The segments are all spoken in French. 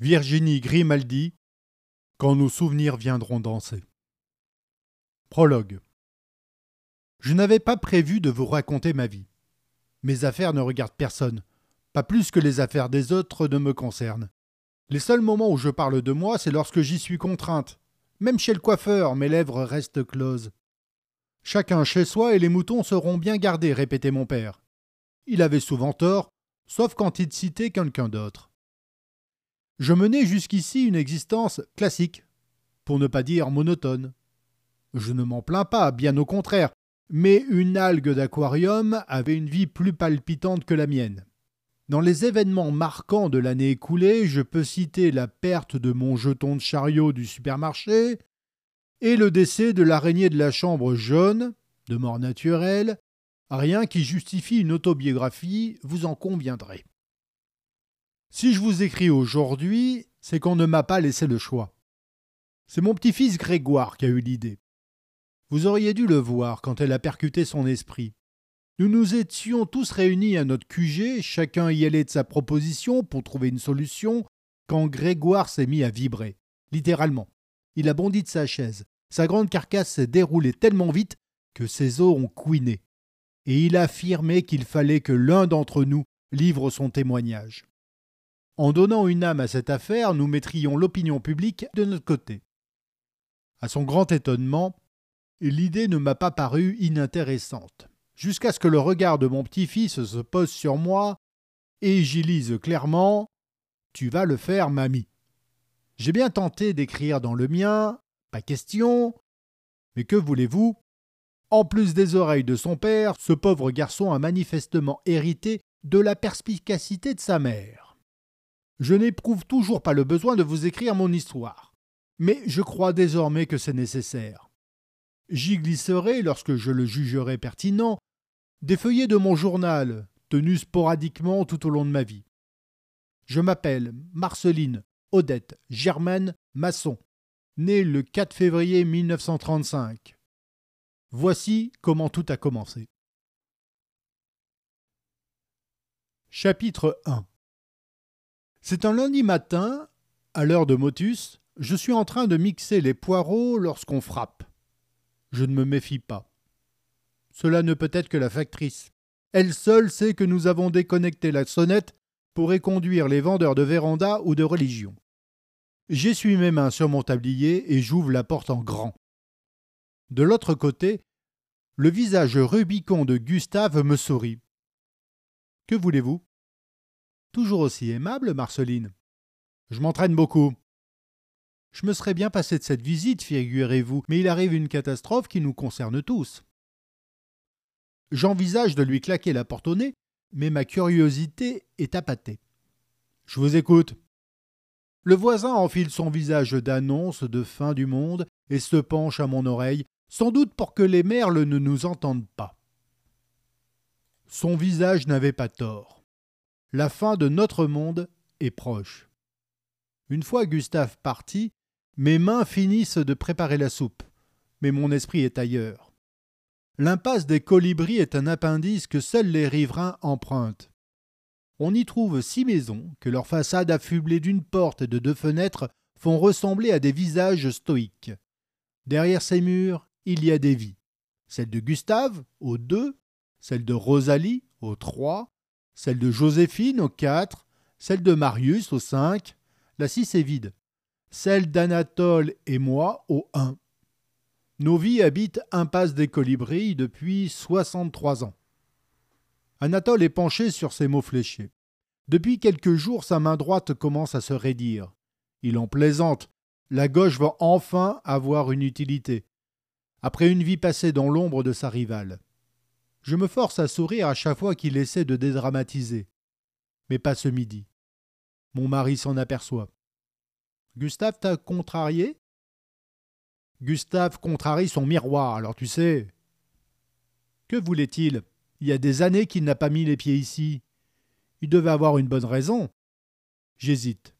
Virginie Grimaldi, Quand nos souvenirs viendront danser. Prologue. Je n'avais pas prévu de vous raconter ma vie. Mes affaires ne regardent personne, pas plus que les affaires des autres ne me concernent. Les seuls moments où je parle de moi, c'est lorsque j'y suis contrainte. Même chez le coiffeur, mes lèvres restent closes. Chacun chez soi et les moutons seront bien gardés, répétait mon père. Il avait souvent tort, sauf quand il citait quelqu'un d'autre. Je menais jusqu'ici une existence classique, pour ne pas dire monotone. Je ne m'en plains pas, bien au contraire, mais une algue d'aquarium avait une vie plus palpitante que la mienne. Dans les événements marquants de l'année écoulée, je peux citer la perte de mon jeton de chariot du supermarché et le décès de l'araignée de la chambre jaune, de mort naturelle, rien qui justifie une autobiographie, vous en conviendrez. Si je vous écris aujourd'hui, c'est qu'on ne m'a pas laissé le choix. C'est mon petit-fils Grégoire qui a eu l'idée. Vous auriez dû le voir quand elle a percuté son esprit. Nous nous étions tous réunis à notre QG, chacun y allait de sa proposition pour trouver une solution, quand Grégoire s'est mis à vibrer. Littéralement. Il a bondi de sa chaise. Sa grande carcasse s'est déroulée tellement vite que ses os ont couiné. Et il a affirmé qu'il fallait que l'un d'entre nous livre son témoignage. En donnant une âme à cette affaire, nous mettrions l'opinion publique de notre côté. À son grand étonnement, l'idée ne m'a pas paru inintéressante, jusqu'à ce que le regard de mon petit-fils se pose sur moi et j'y lise clairement Tu vas le faire, mamie. J'ai bien tenté d'écrire dans le mien, pas question, mais que voulez-vous? En plus des oreilles de son père, ce pauvre garçon a manifestement hérité de la perspicacité de sa mère. Je n'éprouve toujours pas le besoin de vous écrire mon histoire, mais je crois désormais que c'est nécessaire. J'y glisserai, lorsque je le jugerai pertinent, des feuillets de mon journal, tenus sporadiquement tout au long de ma vie. Je m'appelle Marceline Odette Germaine Masson, née le 4 février 1935. Voici comment tout a commencé. Chapitre 1 c'est un lundi matin, à l'heure de motus, je suis en train de mixer les poireaux lorsqu'on frappe. Je ne me méfie pas. Cela ne peut être que la factrice. Elle seule sait que nous avons déconnecté la sonnette pour éconduire les vendeurs de véranda ou de religion. J'essuie mes mains sur mon tablier et j'ouvre la porte en grand. De l'autre côté, le visage rubicond de Gustave me sourit. Que voulez-vous? Toujours aussi aimable, Marceline. Je m'entraîne beaucoup. Je me serais bien passé de cette visite, figurez-vous, mais il arrive une catastrophe qui nous concerne tous. J'envisage de lui claquer la porte au nez, mais ma curiosité est appâtée. Je vous écoute. Le voisin enfile son visage d'annonce de fin du monde et se penche à mon oreille, sans doute pour que les merles ne nous entendent pas. Son visage n'avait pas tort. La fin de notre monde est proche. Une fois Gustave parti, mes mains finissent de préparer la soupe, mais mon esprit est ailleurs. L'impasse des colibris est un appendice que seuls les riverains empruntent. On y trouve six maisons que leurs façades affublées d'une porte et de deux fenêtres font ressembler à des visages stoïques. Derrière ces murs, il y a des vies. Celle de Gustave, au deux, celle de Rosalie, au trois, celle de Joséphine au 4, celle de Marius au 5, la 6 est vide, celle d'Anatole et moi au 1. Nos vies habitent impasse des colibris depuis 63 ans. Anatole est penché sur ses mots fléchés. Depuis quelques jours, sa main droite commence à se raidir. Il en plaisante. La gauche va enfin avoir une utilité. Après une vie passée dans l'ombre de sa rivale. Je me force à sourire à chaque fois qu'il essaie de dédramatiser. Mais pas ce midi. Mon mari s'en aperçoit. Gustave t'a contrarié? Gustave contrarie son miroir, alors tu sais. Que voulait-il? Il y a des années qu'il n'a pas mis les pieds ici. Il devait avoir une bonne raison. J'hésite.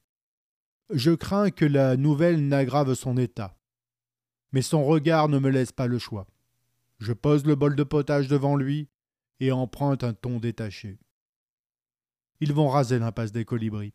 Je crains que la nouvelle n'aggrave son état. Mais son regard ne me laisse pas le choix. Je pose le bol de potage devant lui et emprunte un ton détaché. Ils vont raser l'impasse des colibris.